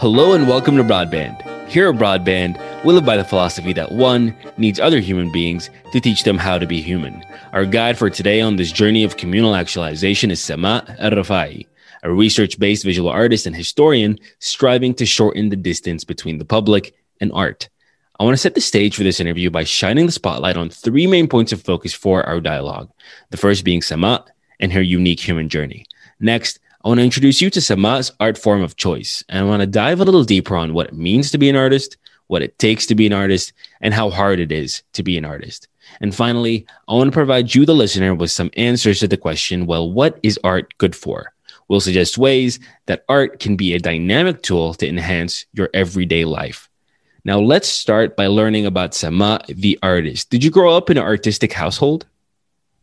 Hello and welcome to Broadband. Here at Broadband, we live by the philosophy that one needs other human beings to teach them how to be human. Our guide for today on this journey of communal actualization is Sama Al-Rafai, a research-based visual artist and historian striving to shorten the distance between the public and art. I want to set the stage for this interview by shining the spotlight on three main points of focus for our dialogue. The first being Samaa and her unique human journey. Next, I want to introduce you to Samaa's art form of choice. And I want to dive a little deeper on what it means to be an artist, what it takes to be an artist, and how hard it is to be an artist. And finally, I want to provide you, the listener, with some answers to the question well, what is art good for? We'll suggest ways that art can be a dynamic tool to enhance your everyday life. Now, let's start by learning about Samaa, the artist. Did you grow up in an artistic household?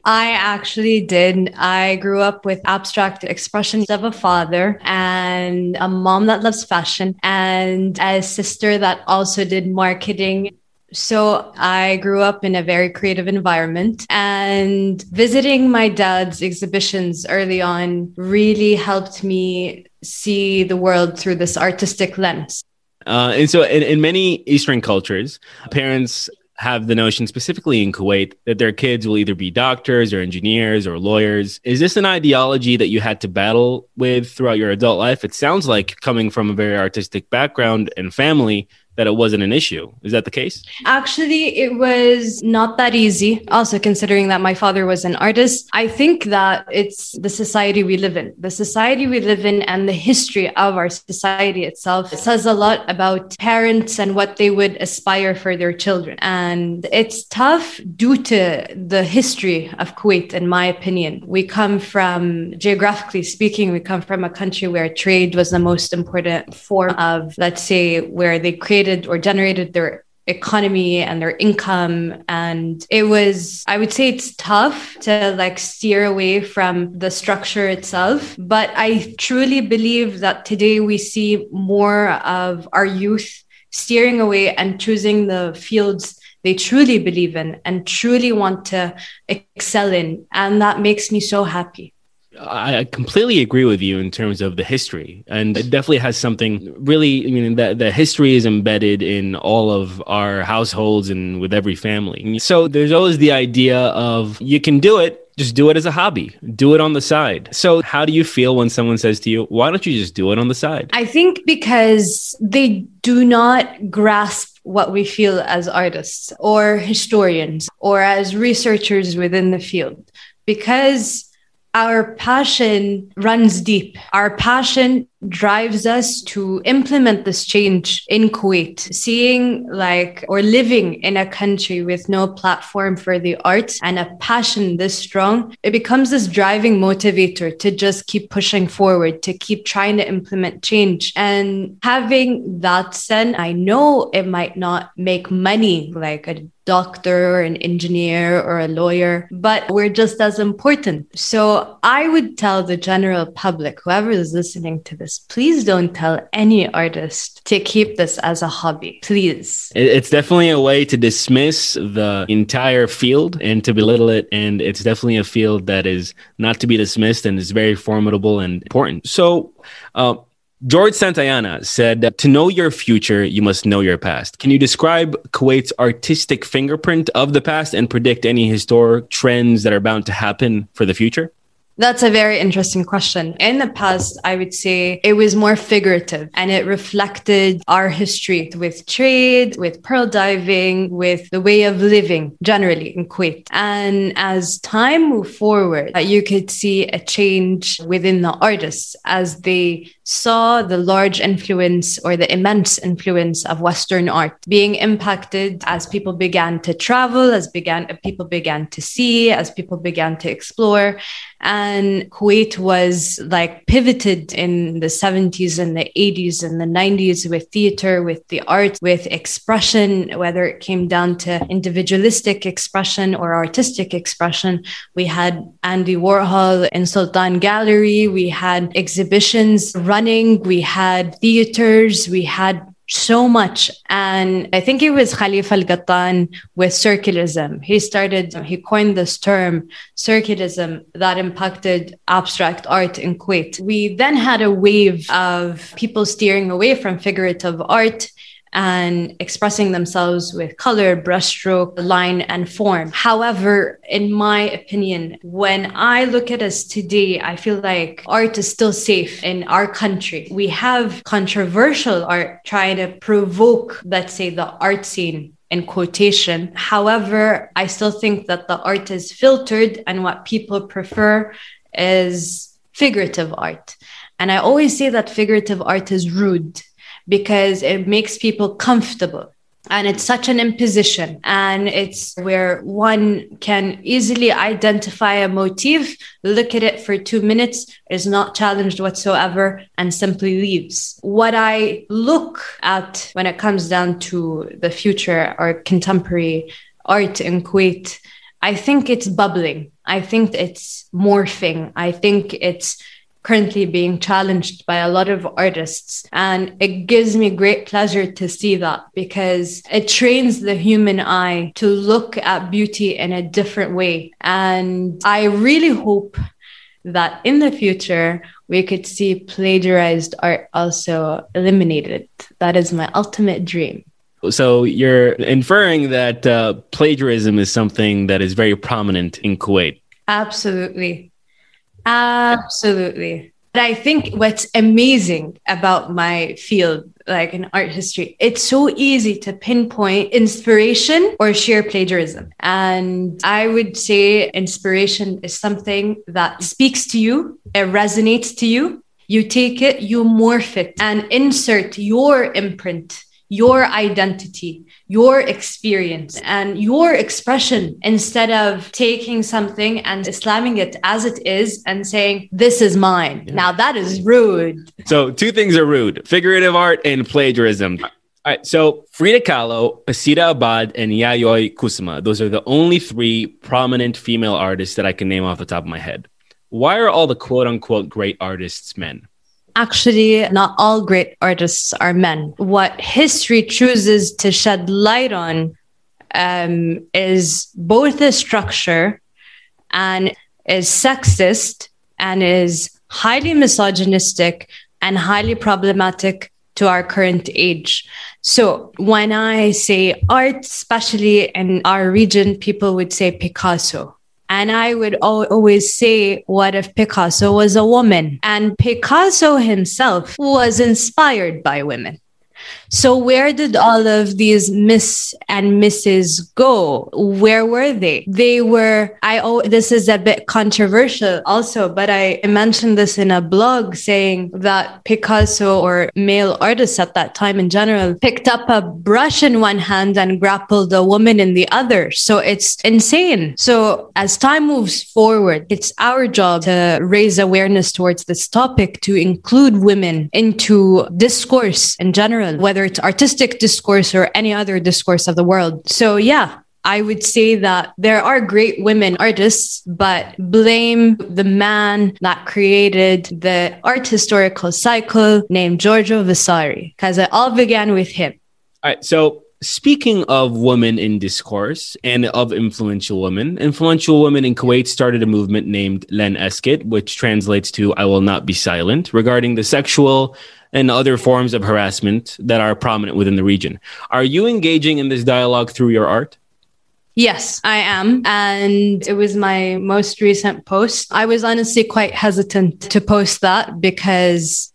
I actually did. I grew up with abstract expressions of a father and a mom that loves fashion and a sister that also did marketing. So I grew up in a very creative environment and visiting my dad's exhibitions early on really helped me see the world through this artistic lens. Uh, and so, in, in many Eastern cultures, parents have the notion, specifically in Kuwait, that their kids will either be doctors or engineers or lawyers. Is this an ideology that you had to battle with throughout your adult life? It sounds like coming from a very artistic background and family, that it wasn't an issue. Is that the case? Actually, it was not that easy. Also, considering that my father was an artist, I think that it's the society we live in. The society we live in and the history of our society itself it says a lot about parents and what they would aspire for their children. And it's tough due to the history of Kuwait, in my opinion. We come from, geographically speaking, we come from a country where trade was the most important form of, let's say, where they created created or generated their economy and their income. And it was i would say it's tough to like steer away from the structure itself. But i truly believe that today we see more of our youth steering away and choosing the fields they truly believe in and truly want to excel in. And that makes me so happy I completely agree with you in terms of the history, and it definitely has something really. I mean, the, the history is embedded in all of our households and with every family. So there's always the idea of you can do it, just do it as a hobby, do it on the side. So, how do you feel when someone says to you, Why don't you just do it on the side? I think because they do not grasp what we feel as artists or historians or as researchers within the field. Because our passion runs deep. Our passion drives us to implement this change in Kuwait. Seeing like or living in a country with no platform for the arts and a passion this strong, it becomes this driving motivator to just keep pushing forward, to keep trying to implement change. And having that said, I know it might not make money like a doctor or an engineer or a lawyer, but we're just as important. So I would tell the general public, whoever is listening to this, Please don't tell any artist to keep this as a hobby. Please. It's definitely a way to dismiss the entire field and to belittle it. And it's definitely a field that is not to be dismissed and is very formidable and important. So, uh, George Santayana said, To know your future, you must know your past. Can you describe Kuwait's artistic fingerprint of the past and predict any historic trends that are bound to happen for the future? That's a very interesting question. In the past, I would say it was more figurative and it reflected our history with trade, with pearl diving, with the way of living generally in Kuwait. And as time moved forward, uh, you could see a change within the artists as they saw the large influence or the immense influence of Western art being impacted as people began to travel, as began people began to see, as people began to explore. And Kuwait was like pivoted in the 70s and the 80s and the 90s with theater, with the art, with expression, whether it came down to individualistic expression or artistic expression. We had Andy Warhol in Sultan Gallery. We had exhibitions running. We had theaters. We had so much. And I think it was Khalifa Al Qattan with circulism. He started, he coined this term, circulism, that impacted abstract art in Kuwait. We then had a wave of people steering away from figurative art and expressing themselves with color, brushstroke, line, and form. However, in my opinion, when I look at us today, I feel like art is still safe in our country. We have controversial art trying to provoke, let's say, the art scene in quotation. However, I still think that the art is filtered and what people prefer is figurative art. And I always say that figurative art is rude because it makes people comfortable. And it's such an imposition. And it's where one can easily identify a motif look at it for two minutes is not challenged whatsoever and simply leaves. What i look at when it comes down to the future or contemporary art in kuwait i think it's bubbling. I think it's morphing. I think it's currently being challenged by a lot of artists. And it gives me great pleasure to see that because it trains the human eye to look at beauty in a different way. And I really hope that in the future we could see plagiarized art also eliminated. That is my ultimate dream. So you're inferring that uh, plagiarism is something that is very prominent in Kuwait. Absolutely. Absolutely. But I think what's amazing about my field, like in art history, it's so easy to pinpoint inspiration or sheer plagiarism. And I would say inspiration is something that speaks to you, it resonates to you. You take it, you morph it, and insert your imprint, your identity, your experience and your expression instead of taking something and slamming it as it is and saying, This is mine. Yeah. Now that is rude. So, two things are rude figurative art and plagiarism. All right, so Frida Kahlo, Asida Abad, and Yayoi Kusama, those are the only three prominent female artists that I can name off the top of my head. Why are all the quote unquote great artists men? Actually, not all great artists are men. What history chooses to shed light on um, is both a structure and is sexist and is highly misogynistic and highly problematic to our current age. So when I say art, especially in our region, people would say Picasso. And I would always say, what if Picasso was a woman? And Picasso himself was inspired by women. So where did all of these Miss and Mrs. go? Where were they? They were, I, oh, this is a bit controversial also, but I mentioned this in a blog saying that Picasso or male artists at that time in general picked up a brush in one hand and grappled a woman in the other. So it's insane. So as time moves forward, it's our job to raise awareness towards this topic to include women into discourse in general, whether whether it's artistic discourse or any other discourse of the world. So, yeah, I would say that there are great women artists, but blame the man that created the art historical cycle named Giorgio Vasari, because it all began with him. All right. So, speaking of women in discourse and of influential women, influential women in Kuwait started a movement named Len Eskit, which translates to I Will Not Be Silent, regarding the sexual and other forms of harassment that are prominent within the region. Are you engaging in this dialogue through your art? Yes, I am. And it was my most recent post. I was honestly quite hesitant to post that because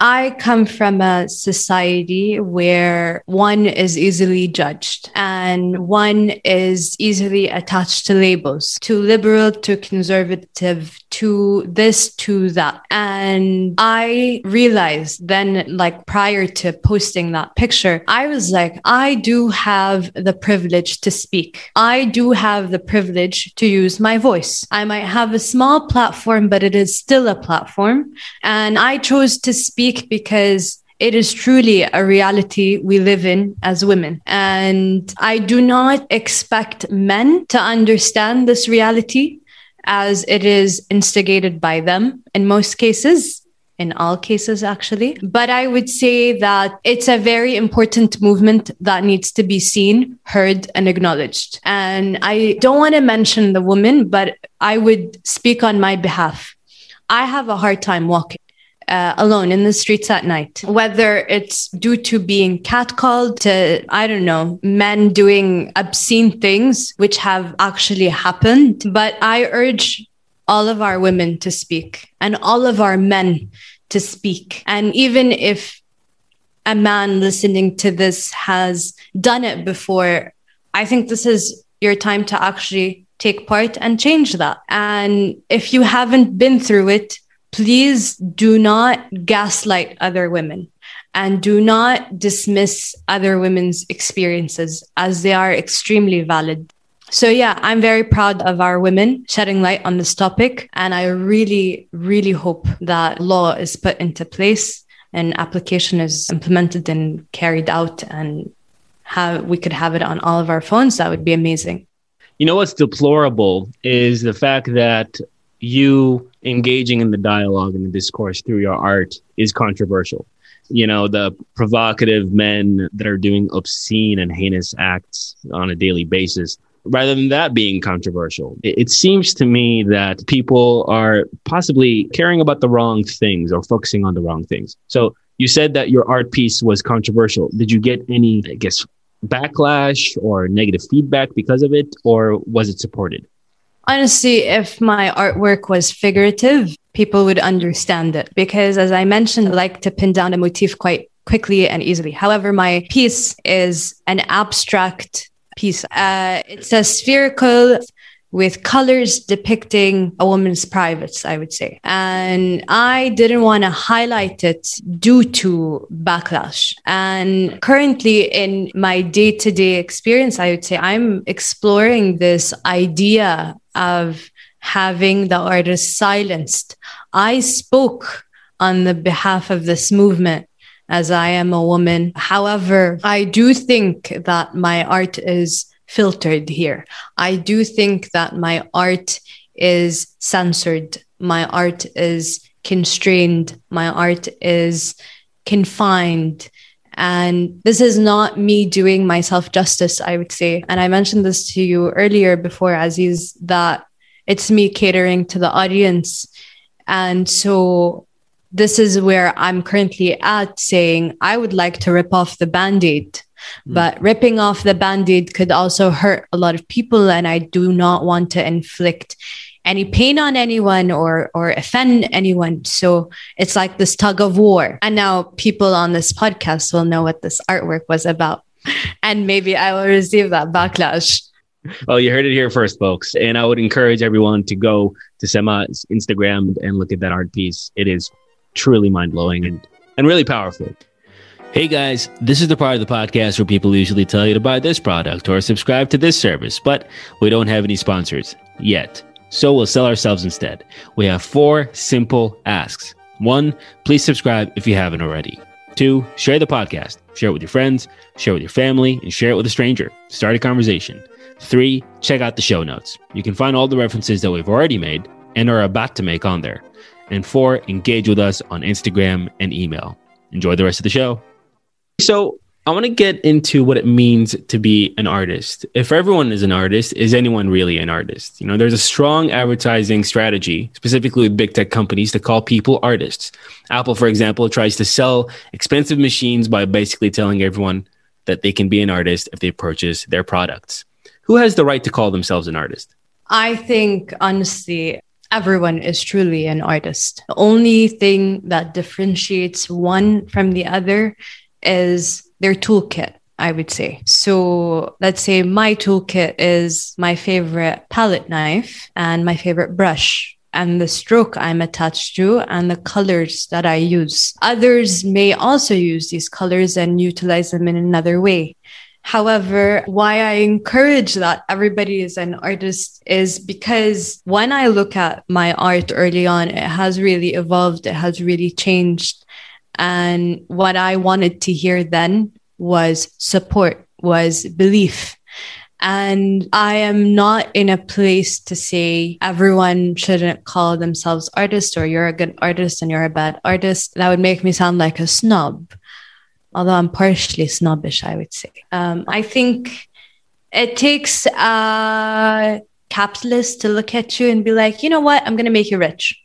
I come from a society where one is easily judged and one is easily attached to labels, too liberal, too conservative, to this, to that. And I realized then, like prior to posting that picture, I was like, I do have the privilege to speak. I do have the privilege to use my voice. I might have a small platform, but it is still a platform. And I chose to speak because it is truly a reality we live in as women. And I do not expect men to understand this reality as it is instigated by them in most cases. in all cases, actually. But I would say that it's a very important movement that needs to be seen, heard, and acknowledged. And I don't want to mention the woman, but I would speak on my behalf. I have a hard time walking. Uh, alone in the streets at night, whether it's due to being catcalled to, I don't know, men doing obscene things, which have actually happened. But I urge all of our women to speak and all of our men to speak. And even if a man listening to this has done it before, I think this is your time to actually take part and change that. And if you haven't been through it, please do not gaslight other women and do not dismiss other women's experiences as they are extremely valid. So, yeah, I'm very proud of our women shedding light on this topic. And I really, really hope that law is put into place and application is implemented and carried out and how we could have it on all of our phones. That would be amazing. You know what's deplorable is the fact that you engaging in the dialogue and the discourse through your art is controversial you know the provocative men that are doing obscene and heinous acts on a daily basis rather than that being controversial. It, it, seems to me that people are possibly caring about the wrong things or focusing on the wrong things. So you said that your art piece was controversial. Did you get any, I guess, backlash or negative feedback because of it, or was it supported? Honestly, if my artwork was figurative, people would understand it because, as I mentioned, I like to pin down a motif quite quickly and easily. However, my piece is an abstract piece. Uh, it's a spherical with colors depicting a woman's privates, I would say. And I didn't want to highlight it due to backlash. And currently, in my day to day experience, I would say I'm exploring this idea of having the artist silenced. I spoke on the behalf of this movement as I am a woman. However, I do think that my art is filtered here. I do think that my art is censored. My art is constrained. My art is confined. And this is not me doing myself justice, I would say. And I mentioned this to you earlier before, Aziz, that it's me catering to the audience. And so this is where I'm currently at saying I would like to rip off the band aid. Mm. But ripping off the band aid could also hurt a lot of people. And I do not want to inflict any pain on anyone or or offend anyone. So it's like this tug of war. And now people on this podcast will know what this artwork was about. And maybe I will receive that backlash. Well, you heard it here first, folks. And I would encourage everyone to go to Samaa's Instagram and look at that art piece. It is truly mind blowing and, and really powerful. Hey guys, this is the part of the podcast where people usually tell you to buy this product or subscribe to this service, but we don't have any sponsors yet. So we'll sell ourselves instead. We have four simple asks. One, please subscribe if you haven't already. Two, share the podcast. Share it with your friends, share it with your family, and share it with a stranger. Start a conversation. Three, check out the show notes. You can find all the references that we've already made and are about to make on there. And four, engage with us on Instagram and email. Enjoy the rest of the show. So, I want to get into what it means to be an artist. If everyone is an artist, is anyone really an artist? You know, there's a strong advertising strategy, specifically with big tech companies, to call people artists. Apple, for example, tries to sell expensive machines by basically telling everyone that they can be an artist if they purchase their products. Who has the right to call themselves an artist? I think, honestly, everyone is truly an artist. The only thing that differentiates one from the other is their toolkit. I would say. So let's say my toolkit is my favorite palette knife and my favorite brush and the stroke I'm attached to and the colors that I use. Others may also use these colors and utilize them in another way. However, why I encourage that everybody is an artist is because when I look at my art early on, it has really evolved, it has really changed. And what I wanted to hear then was support, was belief. And I am not in a place to say everyone shouldn't call themselves artists or you're a good artist and you're a bad artist. That would make me sound like a snob, although I'm partially snobbish, I would say. Um, I think it takes a capitalist to look at you and be like, you know what, I'm going to make you rich.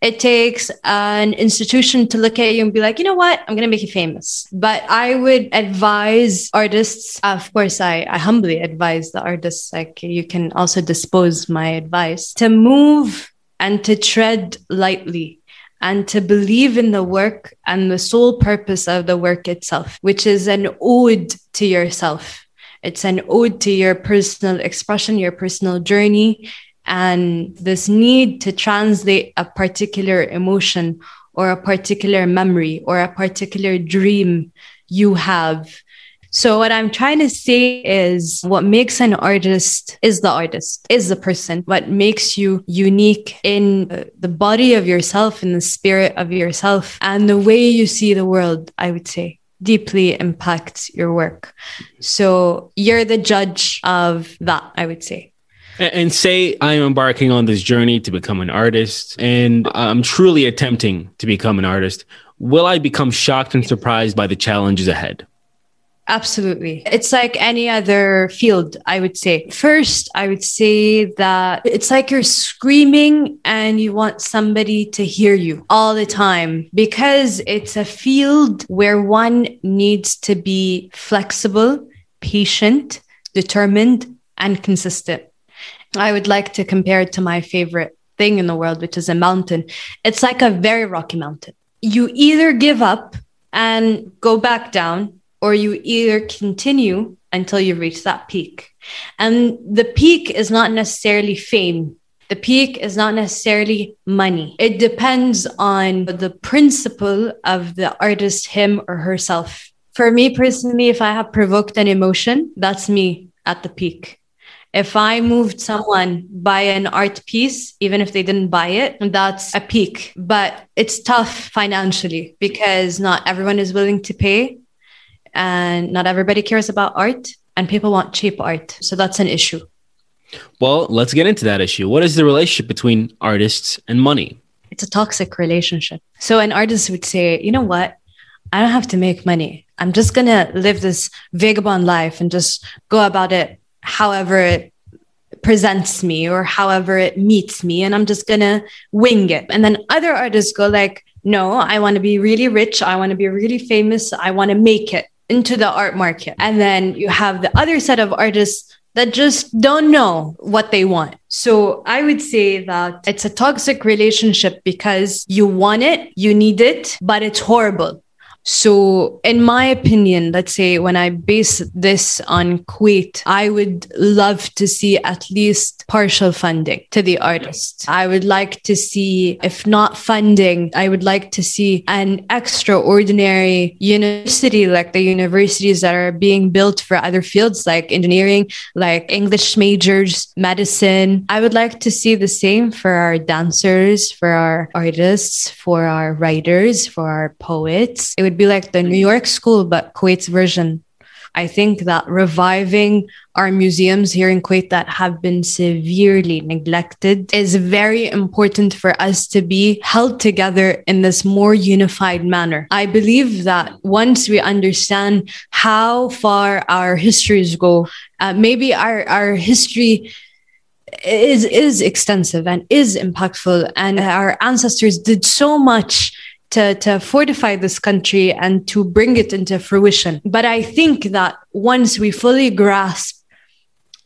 It takes an institution to look at you and be like, you know what? I'm going to make you famous. But I would advise artists, of course, I, I humbly advise the artists, like you can also dispose my advice, to move and to tread lightly and to believe in the work and the sole purpose of the work itself, which is an ode to yourself. It's an ode to your personal expression, your personal journey, and this need to translate a particular emotion or a particular memory or a particular dream you have. So, what I'm trying to say is what makes an artist is the artist, is the person. What makes you unique in the body of yourself, in the spirit of yourself, and the way you see the world, I would say deeply impacts your work. So, you're the judge of that, I would say. And say I'm embarking on this journey to become an artist and I'm truly attempting to become an artist. Will I become shocked and surprised by the challenges ahead? Absolutely. It's like any other field, I would say. First, I would say that it's like you're screaming and you want somebody to hear you all the time because it's a field where one needs to be flexible, patient, determined, and consistent. I would like to compare it to my favorite thing in the world, which is a mountain. It's like a very rocky mountain. You either give up and go back down, or you either continue until you reach that peak. And the peak is not necessarily fame. The peak is not necessarily money. It depends on the principle of the artist, him or herself. For me personally, if I have provoked an emotion, that's me at the peak if I moved someone by an art piece, even if they didn't buy it, that's a peak. But it's tough financially because not everyone is willing to pay and not everybody cares about art and people want cheap art. So that's an issue. Well, let's get into that issue. What is the relationship between artists and money? It's a toxic relationship. So an artist would say, you know what? I don't have to make money. I'm just going to live this vagabond life and just go about it however it presents me or however it meets me and i'm just gonna wing it and then other artists go like no i want to be really rich i want to be really famous i want to make it into the art market and then you have the other set of artists that just don't know what they want. So I would say that it's a toxic relationship because you want it, you need it, but it's horrible. So, in my opinion, let's say when I base this on Kuwait, I would love to see at least partial funding to the artists. I would like to see, if not funding, I would like to see an extraordinary university like the universities that are being built for other fields like engineering, like English majors, medicine. I would like to see the same for our dancers, for our artists, for our writers, for our poets. It would be like the New York School, but Kuwait's version. I think that reviving our museums here in Kuwait that have been severely neglected is very important for us to be held together in this more unified manner. I believe that once we understand how far our histories go, uh, maybe our, our history is is extensive and is impactful and our ancestors did so much to, to fortify this country and to bring it into fruition. But I think that once we fully grasp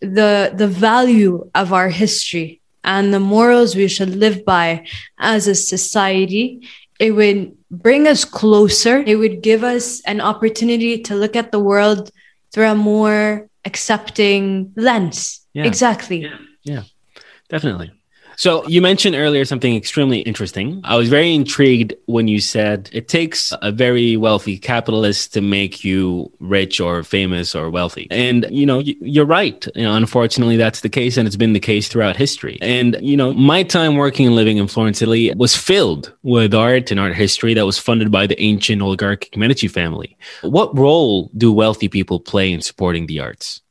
the, the value of our history and the morals we should live by as a society, it would bring us closer. It would give us an opportunity to look at the world through a more accepting lens. Yeah. Exactly. Yeah. yeah, definitely. So you mentioned earlier something extremely interesting. I was very intrigued when you said it takes a very wealthy capitalist to make you rich or famous or wealthy. And, you know, you're right. You know, unfortunately, that's the case. And it's been the case throughout history. And, you know, my time working and living in Florence, Italy was filled with art and art history that was funded by the ancient oligarchic Medici family. What role do wealthy people play in supporting the arts?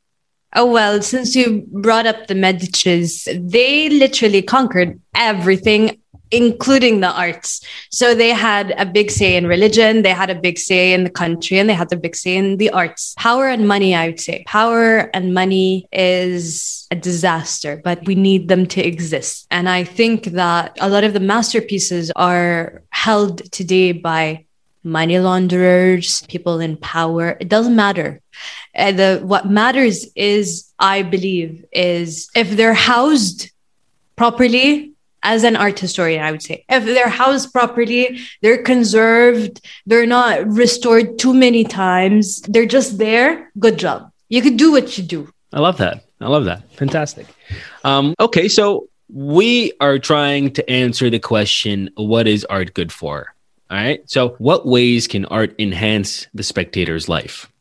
Oh, well, since you brought up the Medicis, they literally conquered everything including the arts. So they had a big say in religion, they had a big say in the country, and they had a big say in the arts. Power and money, I would say. Power and money is a disaster, but we need them to exist. And I think that a lot of the masterpieces are held today by money launderers, people in power. It doesn't matter. Uh, the what matters is, I believe, is if they're housed properly as an art historian, I would say. If they're housed properly, they're conserved, they're not restored too many times, they're just there, good job. You could do what you do. I love that. I love that. Fantastic. Um, okay, so we are trying to answer the question what is art good for? All right. So, what ways can art enhance the spectator's life?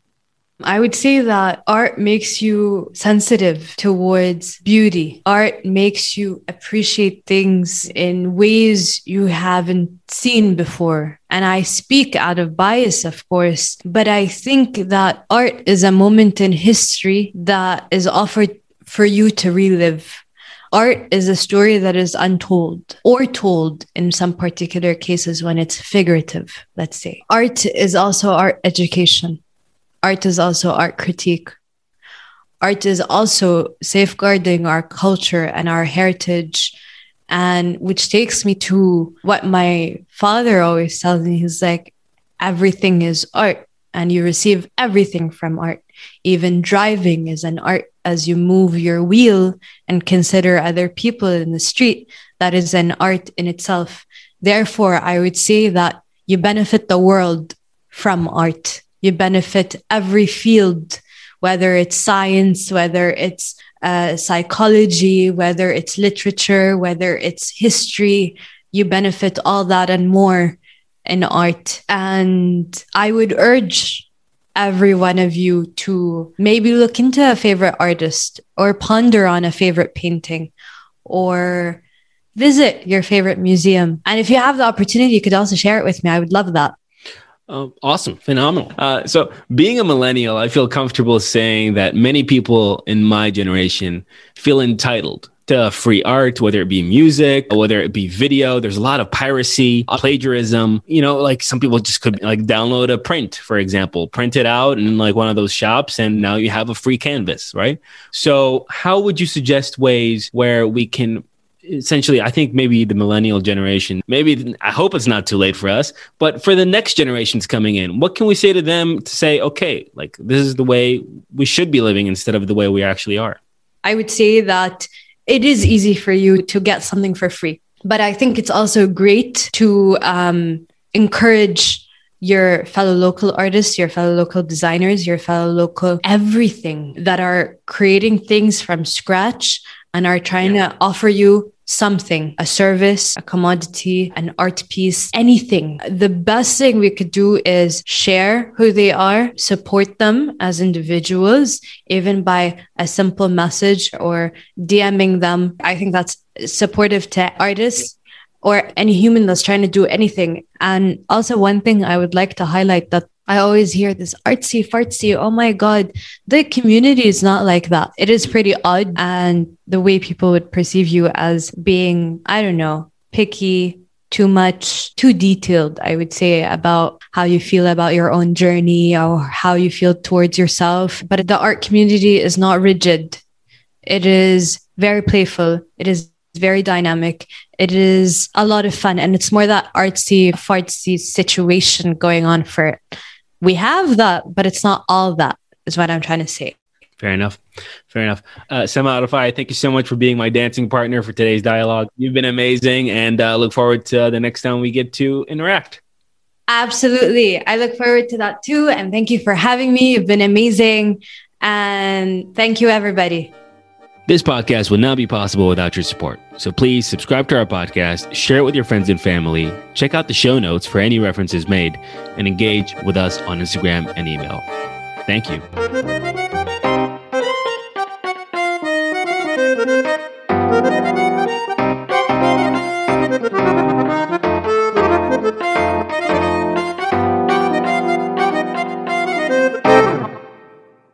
I would say that art makes you sensitive towards beauty. Art makes you appreciate things in ways you haven't seen before. And I speak out of bias, of course, but I think that art is a moment in history that is offered for you to relive. Art is a story that is untold or told in some particular cases when it's figurative, let's say. Art is also art education art is also art critique. Art is also safeguarding our culture and our heritage. And which takes me to what my father always tells me. He's like, everything is art, and you receive everything from art. Even driving is an art as you move your wheel and consider other people in the street. That is an art in itself. Therefore, I would say that you benefit the world from art you benefit every field, whether it's science, whether it's uh, psychology, whether it's literature, whether it's history. You benefit all that and more in art. And I would urge every one of you to maybe look into a favorite artist or ponder on a favorite painting or visit your favorite museum. And if you have the opportunity, you could also share it with me. I would love that. Oh, awesome. Phenomenal. Uh, so, being a millennial, I feel comfortable saying that many people in my generation feel entitled to free art, whether it be music, whether it be video. There's a lot of piracy, plagiarism. You know, like some people just could like download a print, for example, print it out in like one of those shops, and now you have a free canvas, right? So, how would you suggest ways where we can essentially, I think maybe the millennial generation, maybe I hope it's not too late for us, but for the next generations coming in, what can we say to them to say, okay, like this is the way we should be living instead of the way we actually are? I would say that it is easy for you to get something for free, but I think it's also great to um, encourage your fellow local artists, your fellow local designers, your fellow local everything that are creating things from scratch and are trying yeah. to offer you something, a service, a commodity, an art piece, anything. The best thing we could do is share who they are, support them as individuals, even by a simple message or DMing them. I think that's supportive to artists or any human that's trying to do anything. And also, one thing I would like to highlight that I always hear this artsy fartsy. Oh my God. The community is not like that. It is pretty odd. And the way people would perceive you as being, I don't know, picky, too much, too detailed, I would say, about how you feel about your own journey or how you feel towards yourself. But the art community is not rigid. It is very playful. It is very dynamic. It is a lot of fun. And it's more that artsy, fartsy situation going on for it we have that, but it's not all that, is what I'm trying to say. Fair enough. Fair enough. Uh, Sema Arafai, thank you so much for being my dancing partner for today's dialogue. You've been amazing and uh, look forward to the next time we get to interact. Absolutely. I look forward to that too. And thank you for having me. You've been amazing. And thank you, everybody. This podcast would not be possible without your support. So please subscribe to our podcast, share it with your friends and family, check out the show notes for any references made, and engage with us on Instagram and email. Thank you.